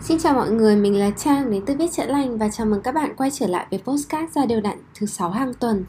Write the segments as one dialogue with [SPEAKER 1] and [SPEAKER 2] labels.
[SPEAKER 1] Xin chào mọi người, mình là Trang đến từ Viết Chữa Lành và chào mừng các bạn quay trở lại với postcard ra đều đặn thứ sáu hàng tuần.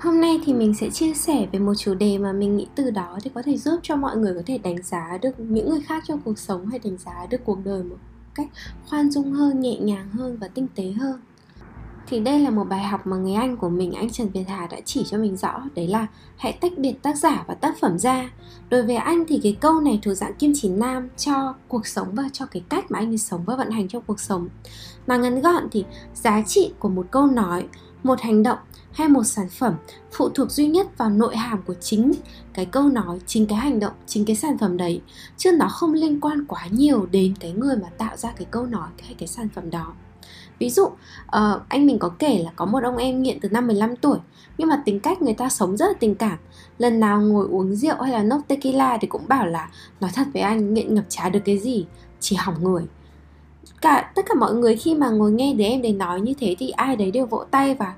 [SPEAKER 1] Hôm nay thì mình sẽ chia sẻ về một chủ đề mà mình nghĩ từ đó thì có thể giúp cho mọi người có thể đánh giá được những người khác trong cuộc sống hay đánh giá được cuộc đời một cách khoan dung hơn, nhẹ nhàng hơn và tinh tế hơn thì đây là một bài học mà người anh của mình, anh Trần Việt Hà đã chỉ cho mình rõ, đấy là hãy tách biệt tác giả và tác phẩm ra. Đối với anh thì cái câu này thuộc dạng kim chỉ nam cho cuộc sống và cho cái cách mà anh ấy sống và vận hành trong cuộc sống. Mà ngắn gọn thì giá trị của một câu nói, một hành động hay một sản phẩm phụ thuộc duy nhất vào nội hàm của chính cái câu nói, chính cái hành động, chính cái sản phẩm đấy, chứ nó không liên quan quá nhiều đến cái người mà tạo ra cái câu nói hay cái sản phẩm đó. Ví dụ, uh, anh mình có kể là có một ông em nghiện từ năm 15 tuổi Nhưng mà tính cách người ta sống rất là tình cảm. Lần nào ngồi uống rượu hay là nốc tequila thì cũng bảo là Nói thật với anh, nghiện ngập trá được cái gì, chỉ hỏng người. Cả tất cả mọi người khi mà ngồi nghe đứa em đấy nói như thế thì ai đấy đều vỗ tay và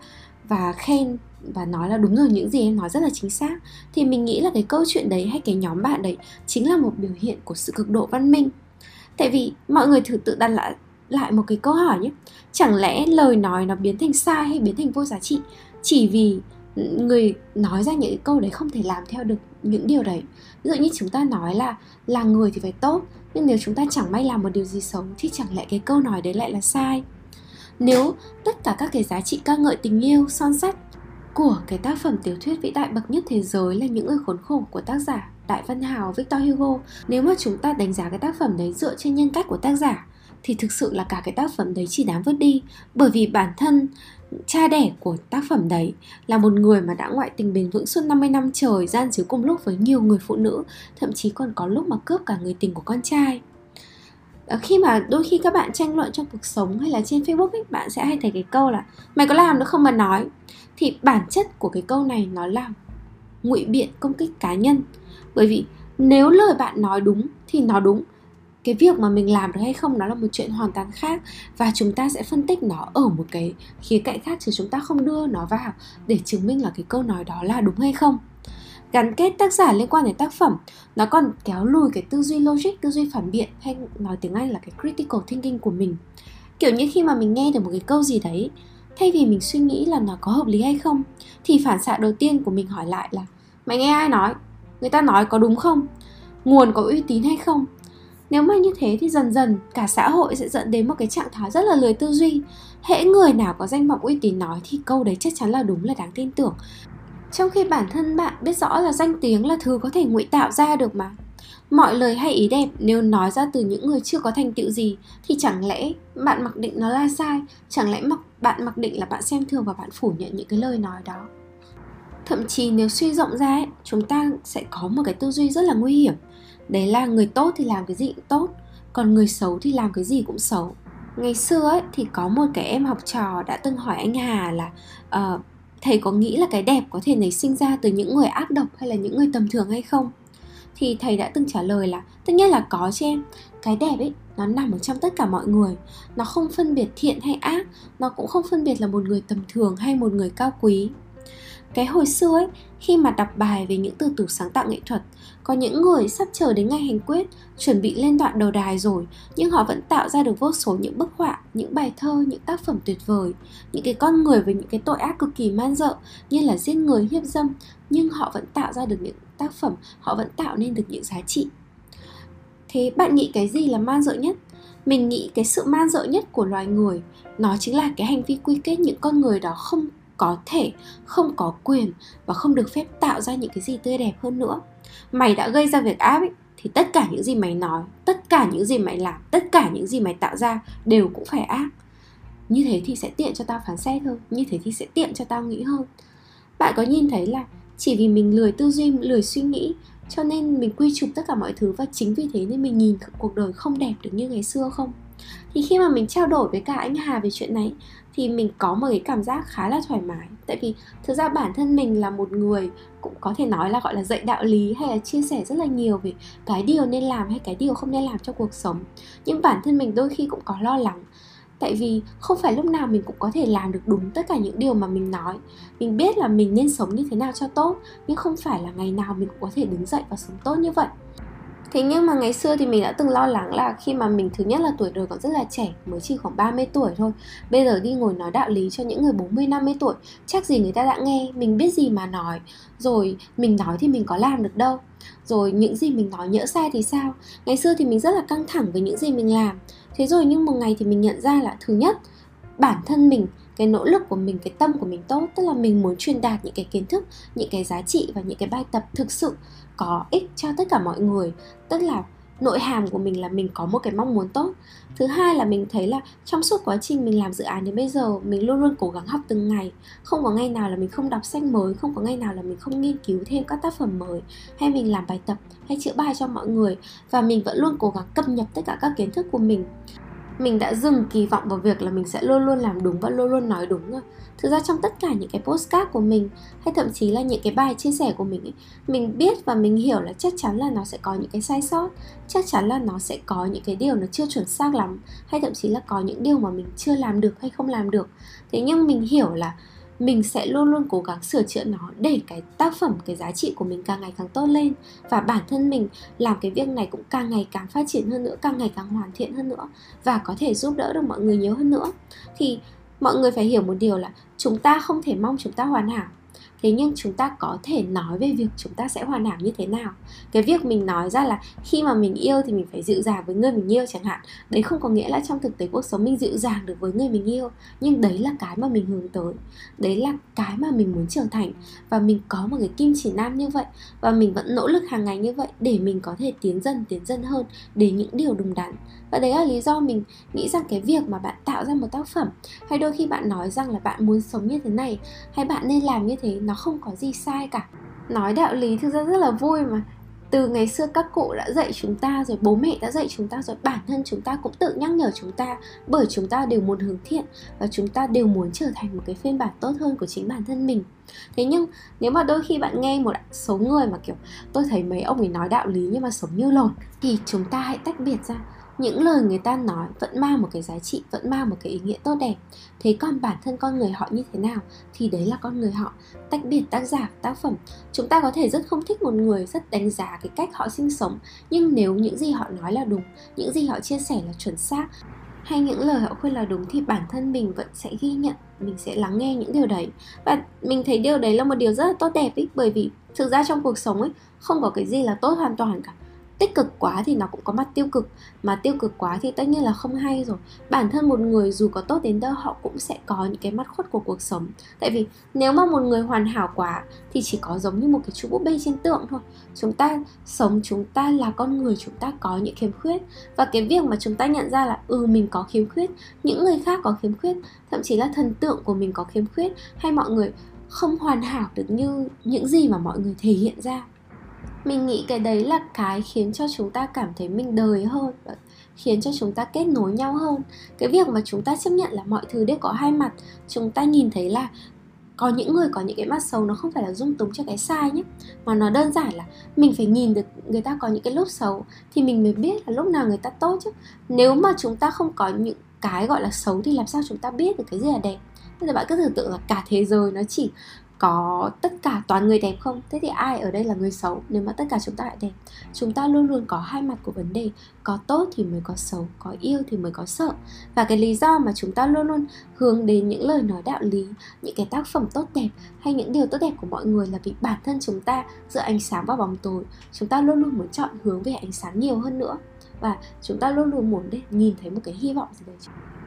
[SPEAKER 1] và khen và nói là đúng rồi những gì em nói rất là chính xác. Thì mình nghĩ là cái câu chuyện đấy hay cái nhóm bạn đấy chính là một biểu hiện của sự cực độ văn minh. Tại vì mọi người thử tự đặt lại lại một cái câu hỏi nhé. Chẳng lẽ lời nói nó biến thành sai hay biến thành vô giá trị? Chỉ vì người nói ra những câu đấy không thể làm theo được những điều đấy. Ví dụ như chúng ta nói là là người thì phải tốt, nhưng nếu chúng ta chẳng may làm một điều gì xấu thì chẳng lẽ cái câu nói đấy lại là sai? Nếu tất cả các cái giá trị, ca ngợi tình yêu, son sắt của cái tác phẩm tiểu thuyết vĩ đại bậc nhất thế giới là những người khốn khổ của tác giả Đại Văn Hào Victor Hugo, Nếu mà chúng ta đánh giá cái tác phẩm đấy dựa trên nhân cách của tác giả thì thực sự là cả cái tác phẩm đấy chỉ đáng vứt đi. Bởi vì bản thân cha đẻ của tác phẩm đấy là một người mà đã ngoại tình bền vững suốt 50 năm trời gian díu cùng lúc với nhiều người phụ nữ thậm chí còn có lúc mà cướp cả người tình của con trai. Ờ, khi mà đôi khi các bạn tranh luận trong cuộc sống hay là trên Facebook ấy, bạn sẽ hay thấy cái câu là mày có làm được không mà nói? Thì bản chất của cái câu này nó là ngụy biện công kích cá nhân. Bởi vì nếu lời bạn nói đúng thì nó đúng cái việc mà mình làm được hay không nó là một chuyện hoàn toàn khác và chúng ta sẽ phân tích nó ở một cái khía cạnh khác chứ chúng ta không đưa nó vào để chứng minh là cái câu nói đó là đúng hay không. Gắn kết tác giả liên quan đến tác phẩm, nó còn kéo lùi cái tư duy logic, tư duy phản biện hay nói tiếng anh là cái critical thinking của mình. Kiểu như khi mà mình nghe được một cái câu gì đấy, thay vì mình suy nghĩ là nó có hợp lý hay không, thì phản xạ đầu tiên của mình hỏi lại là, mày nghe ai nói? Người ta nói có đúng không? Nguồn có uy tín hay không? Nếu mà như thế thì dần dần cả xã hội sẽ dẫn đến một cái trạng thái rất là lười tư duy. Hễ người nào có danh vọng uy tín nói thì câu đấy chắc chắn là đúng là đáng tin tưởng. Trong khi bản thân bạn biết rõ là danh tiếng là thứ có thể ngụy tạo ra được mà. Mọi lời hay ý đẹp nếu nói ra từ những người chưa có thành tựu gì thì chẳng lẽ bạn mặc định nó là sai? Chẳng lẽ mặc bạn mặc định là bạn xem thường và bạn phủ nhận những cái lời nói đó? Thậm chí nếu suy rộng ra ấy, chúng ta sẽ có một cái tư duy rất là nguy hiểm đấy là người tốt thì làm cái gì cũng tốt còn người xấu thì làm cái gì cũng xấu. Ngày xưa ấy thì có một cái em học trò đã từng hỏi anh Hà là uh, thầy có nghĩ là cái đẹp có thể nảy sinh ra từ những người ác độc hay là những người tầm thường hay không? Thì thầy đã từng trả lời là tất nhiên là có cho em. Cái đẹp ấy nó nằm ở trong tất cả mọi người. Nó không phân biệt thiện hay ác nó cũng không phân biệt là một người tầm thường hay một người cao quý cái hồi xưa ấy, khi mà đọc bài về những từ tủ sáng tạo nghệ thuật, có những người sắp chờ đến ngày hành quyết, chuẩn bị lên đoạn đầu đài rồi, nhưng họ vẫn tạo ra được vô số những bức họa, những bài thơ, những tác phẩm tuyệt vời. Những cái con người với những cái tội ác cực kỳ man dợ, như là giết người, hiếp dâm, nhưng họ vẫn tạo ra được những tác phẩm, họ vẫn tạo nên được những giá trị. Thế bạn nghĩ cái gì là man dợ nhất? Mình nghĩ cái sự man dợ nhất của loài người, nó chính là cái hành vi quy kết những con người đó không có thể không có quyền và không được phép tạo ra những cái gì tươi đẹp hơn nữa. Mày đã gây ra việc ác ấy, thì tất cả những gì mày nói tất cả những gì mày làm tất cả những gì mày tạo ra đều cũng phải ác. Như thế thì sẽ tiện cho tao phán xét hơn như thế thì sẽ tiện cho tao nghĩ hơn. Bạn có nhìn thấy là chỉ vì mình lười tư duy lười suy nghĩ cho nên mình quy chụp tất cả mọi thứ và chính vì thế nên mình nhìn cuộc đời không đẹp được như ngày xưa không? Thì khi mà mình trao đổi với cả anh Hà về chuyện này, thì mình có một cái cảm giác khá là thoải mái. Tại vì thực ra bản thân mình là một người cũng có thể nói là gọi là dạy đạo lý hay là chia sẻ rất là nhiều về cái điều nên làm hay cái điều không nên làm trong cuộc sống. Nhưng bản thân mình đôi khi cũng có lo lắng. Tại vì không phải lúc nào mình cũng có thể làm được đúng tất cả những điều mà mình nói. Mình biết là mình nên sống như thế nào cho tốt, nhưng không phải là ngày nào mình cũng có thể đứng dậy và sống tốt như vậy. Thế nhưng mà ngày xưa thì mình đã từng lo lắng là khi mà mình thứ nhất là tuổi đời còn rất là trẻ, mới chỉ khoảng 30 tuổi thôi. Bây giờ đi ngồi nói đạo lý cho những người 40 50 tuổi, chắc gì người ta đã nghe, mình biết gì mà nói. Rồi mình nói thì mình có làm được đâu. Rồi những gì mình nói nhỡ sai thì sao? Ngày xưa thì mình rất là căng thẳng với những gì mình làm. Thế rồi nhưng một ngày thì mình nhận ra là thứ nhất, bản thân mình cái nỗ lực của mình, cái tâm của mình tốt. Tức là mình muốn truyền đạt những cái kiến thức, những cái giá trị và những cái bài tập thực sự có ích cho tất cả mọi người. Tức là nội hàm của mình là mình có một cái mong muốn tốt. Thứ hai là mình thấy là trong suốt quá trình mình làm dự án đến bây giờ, mình luôn luôn cố gắng học từng ngày. Không có ngày nào là mình không đọc sách mới, không có ngày nào là mình không nghiên cứu thêm các tác phẩm mới, hay mình làm bài tập, hay chữa bài cho mọi người. Và mình vẫn luôn cố gắng cập nhật tất cả các kiến thức của mình mình đã dừng kỳ vọng vào việc là mình sẽ luôn luôn làm đúng và luôn luôn nói đúng rồi. Thực ra trong tất cả những cái postcard của mình hay thậm chí là những cái bài chia sẻ của mình ấy, mình biết và mình hiểu là chắc chắn là nó sẽ có những cái sai sót chắc chắn là nó sẽ có những cái điều nó chưa chuẩn xác lắm hay thậm chí là có những điều mà mình chưa làm được hay không làm được. Thế nhưng mình hiểu là mình sẽ luôn luôn cố gắng sửa chữa nó để cái tác phẩm, cái giá trị của mình càng ngày càng tốt lên. Và bản thân mình làm cái việc này cũng càng ngày càng phát triển hơn nữa, càng ngày càng hoàn thiện hơn nữa và có thể giúp đỡ được mọi người nhiều hơn nữa. Thì mọi người phải hiểu một điều là chúng ta không thể mong chúng ta hoàn hảo thế nhưng chúng ta có thể nói về việc chúng ta sẽ hoàn hảo như thế nào. Cái việc mình nói ra là khi mà mình yêu thì mình phải dịu dàng với người mình yêu chẳng hạn. Đấy không có nghĩa là trong thực tế cuộc sống mình dịu dàng được với người mình yêu, nhưng đấy là cái mà mình hướng tới. Đấy là cái mà mình muốn trở thành. Và mình có một cái kim chỉ nam như vậy, và mình vẫn nỗ lực hàng ngày như vậy để mình có thể tiến dần tiến dần hơn đến những điều đúng đắn. Và đấy là lý do mình nghĩ rằng cái việc mà bạn tạo ra một tác phẩm, hay đôi khi bạn nói rằng là bạn muốn sống như thế này, hay bạn nên làm như thế nó không có gì sai cả. Nói đạo lý thực ra rất là vui mà. Từ ngày xưa các cụ đã dạy chúng ta rồi, bố mẹ đã dạy chúng ta rồi, bản thân chúng ta cũng tự nhắc nhở chúng ta, bởi chúng ta đều muốn hướng thiện và chúng ta đều muốn trở thành một cái phiên bản tốt hơn của chính bản thân mình. Thế nhưng, nếu mà đôi khi bạn nghe một số người mà, kiểu, tôi thấy mấy ông ấy nói đạo lý nhưng mà sống như lồn thì chúng ta hãy tách biệt ra những lời người ta nói vẫn mang một cái giá trị, vẫn mang một cái ý nghĩa tốt đẹp. Thế còn bản thân con người họ như thế nào thì đấy là con người họ. Tách biệt tác giả, tác phẩm. Chúng ta có thể rất không thích một người, rất đánh giá cái cách họ sinh sống. Nhưng nếu những gì họ nói là đúng, những gì họ chia sẻ là chuẩn xác, hay những lời họ khuyên là đúng thì bản thân mình vẫn sẽ ghi nhận, mình sẽ lắng nghe những điều đấy. Và mình thấy điều đấy là một điều rất là tốt đẹp ý, bởi vì thực ra trong cuộc sống ấy, không có cái gì là tốt hoàn toàn cả tích cực quá thì nó cũng có mặt tiêu cực. Mà tiêu cực quá thì tất nhiên là không hay rồi. Bản thân một người dù có tốt đến đâu, họ cũng sẽ có những cái mắt khuất của cuộc sống. Tại vì nếu mà một người hoàn hảo quá thì chỉ có giống như một cái chú búp bê trên tượng thôi. Chúng ta sống, chúng ta là con người, chúng ta có những khiếm khuyết. Và cái việc mà chúng ta nhận ra là ừ mình có khiếm khuyết, những người khác có khiếm khuyết, thậm chí là thần tượng của mình có khiếm khuyết, hay mọi người không hoàn hảo được như những gì mà mọi người thể hiện ra mình nghĩ cái đấy là cái khiến cho chúng ta cảm thấy mình đời hơn khiến cho chúng ta kết nối nhau hơn. Cái việc mà chúng ta chấp nhận là mọi thứ đều có hai mặt, chúng ta nhìn thấy là có những người có những cái mắt xấu nó không phải là dung túng cho cái sai nhé, mà nó đơn giản là mình phải nhìn được người ta có những cái lúc xấu thì mình mới biết là lúc nào người ta tốt chứ. Nếu mà chúng ta không có những cái gọi là xấu thì làm sao chúng ta biết được cái gì là đẹp? Bây giờ bạn cứ tưởng tượng là cả thế giới nó chỉ có tất cả toàn người đẹp không? Thế thì ai ở đây là người xấu nếu mà tất cả chúng ta lại đẹp? Chúng ta luôn luôn có hai mặt của vấn đề, có tốt thì mới có xấu, có yêu thì mới có sợ. Và cái lý do mà chúng ta luôn luôn hướng đến những lời nói đạo lý, những cái tác phẩm tốt đẹp hay những điều tốt đẹp của mọi người là vì bản thân chúng ta giữa ánh sáng và bóng tối. Chúng ta luôn luôn muốn chọn hướng về ánh sáng nhiều hơn nữa. Và chúng ta luôn luôn muốn để nhìn thấy một cái hy vọng gì đấy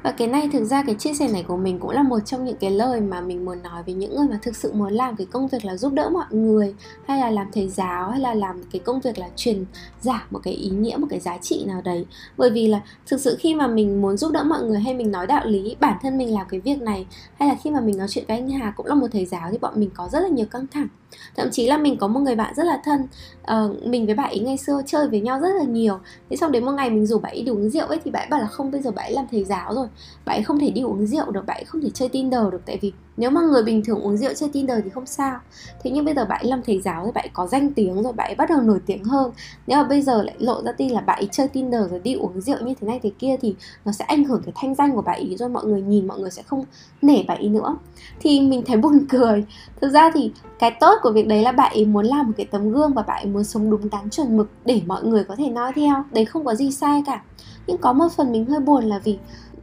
[SPEAKER 1] và cái này thực ra cái chia sẻ này của mình cũng là một trong những cái lời mà mình muốn nói với những người mà thực sự muốn làm cái công việc là giúp đỡ mọi người hay là làm thầy giáo hay là làm cái công việc là truyền giả một cái ý nghĩa một cái giá trị nào đấy. Bởi vì là thực sự khi mà mình muốn giúp đỡ mọi người hay mình nói đạo lý bản thân mình làm cái việc này hay là khi mà mình nói chuyện với anh Hà cũng là một thầy giáo thì bọn mình có rất là nhiều căng thẳng. Thậm chí là mình có một người bạn rất là thân uh, mình với bạn ấy ngày xưa chơi với nhau rất là nhiều. Thế xong đến một ngày mình rủ bạn ấy đi uống rượu ấy thì bạn ấy bảo là không bây giờ bạn ấy làm thầy giáo rồi bạn ấy không thể đi uống rượu được, bạn ấy không thể chơi tinder được. Tại vì nếu mà người bình thường uống rượu, chơi Tinder thì không sao. Thế nhưng bây giờ bạn làm thầy giáo rồi, bạn có danh tiếng rồi, bạn bắt đầu nổi tiếng hơn. Nếu mà bây giờ lại lộ ra tin là bạn chơi Tinder rồi đi uống rượu như thế này thế kia thì nó sẽ ảnh hưởng cái thanh danh của bạn ấy, rồi mọi người nhìn, mọi người sẽ không nể bạn ấy nữa. Thì mình thấy buồn cười. Thực ra thì cái tốt của việc đấy là bạn ấy muốn làm một cái tấm gương và bạn ấy muốn sống đúng đắn, chuẩn mực để mọi người có thể nói theo. Đấy không có gì sai cả. Nhưng có một phần mình hơi buồn là vì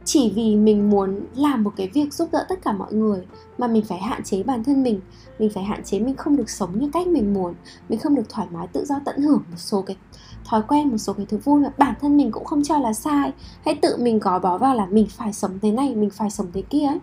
[SPEAKER 1] chỉ vì mình muốn làm một cái việc giúp đỡ tất cả mọi người mà mình phải hạn chế bản thân mình. Mình phải hạn chế mình không được sống như cách mình muốn. Mình không được thoải mái, tự do tận hưởng một số cái thói quen, một số cái thứ vui mà bản thân mình cũng không cho là sai. Hãy tự mình gò bó vào là mình phải sống thế này, mình phải sống thế kia ấy.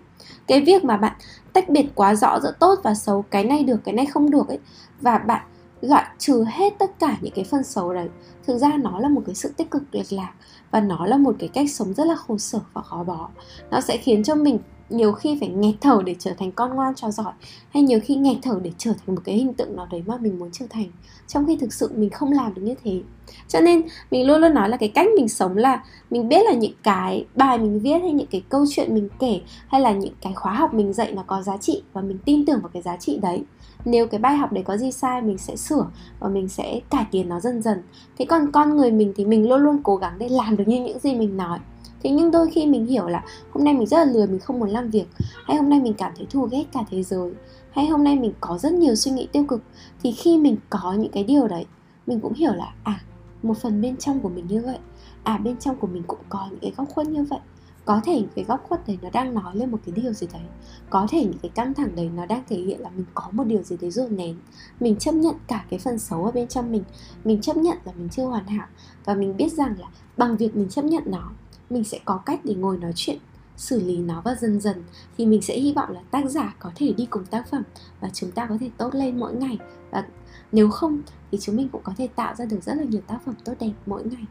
[SPEAKER 1] Cái việc mà bạn tách biệt quá rõ giữa tốt và xấu, cái này được, cái này không được ấy, và bạn loại trừ hết tất cả những cái phần xấu đấy, thực ra nó là một cái sự tích cực lệch lạc và nó là một cái cách sống rất là khổ sở và khó bỏ. Nó sẽ khiến cho mình nhiều khi phải nghẹt thở để trở thành con ngoan trò giỏi, hay nhiều khi nghẹt thở để trở thành một cái hình tượng nào đấy mà mình muốn trở thành, trong khi thực sự mình không làm được như thế. Cho nên, mình luôn luôn nói là cái cách mình sống là mình biết là những cái bài mình viết hay những cái câu chuyện mình kể, hay là những cái khóa học mình dạy nó có giá trị và mình tin tưởng vào cái giá trị đấy nếu cái bài học đấy có gì sai, mình sẽ sửa và mình sẽ cải tiến nó dần dần. Thế còn con người mình thì mình luôn luôn cố gắng để làm được như những gì mình nói. Thế nhưng đôi khi mình hiểu là hôm nay mình rất là lười, mình không muốn làm việc. Hay hôm nay mình cảm thấy thù ghét cả thế giới. Hay hôm nay mình có rất nhiều suy nghĩ tiêu cực. Thì khi mình có những cái điều đấy, mình cũng hiểu là à một phần bên trong của mình như vậy. À bên trong của mình cũng có những cái góc khuất như vậy có thể những cái góc khuất đấy nó đang nói lên một cái điều gì đấy. Có thể những cái căng thẳng đấy nó đang thể hiện là mình có một điều gì đấy dồn nén. Mình chấp nhận cả cái phần xấu ở bên trong mình. Mình chấp nhận là mình chưa hoàn hảo. Và mình biết rằng là bằng việc mình chấp nhận nó, mình sẽ có cách để ngồi nói chuyện, xử lý nó và dần dần thì mình sẽ hy vọng là tác giả có thể đi cùng tác phẩm và chúng ta có thể tốt lên mỗi ngày. Và nếu không thì chúng mình cũng có thể tạo ra được rất là nhiều tác phẩm tốt đẹp mỗi ngày.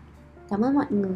[SPEAKER 1] Cảm ơn mọi người.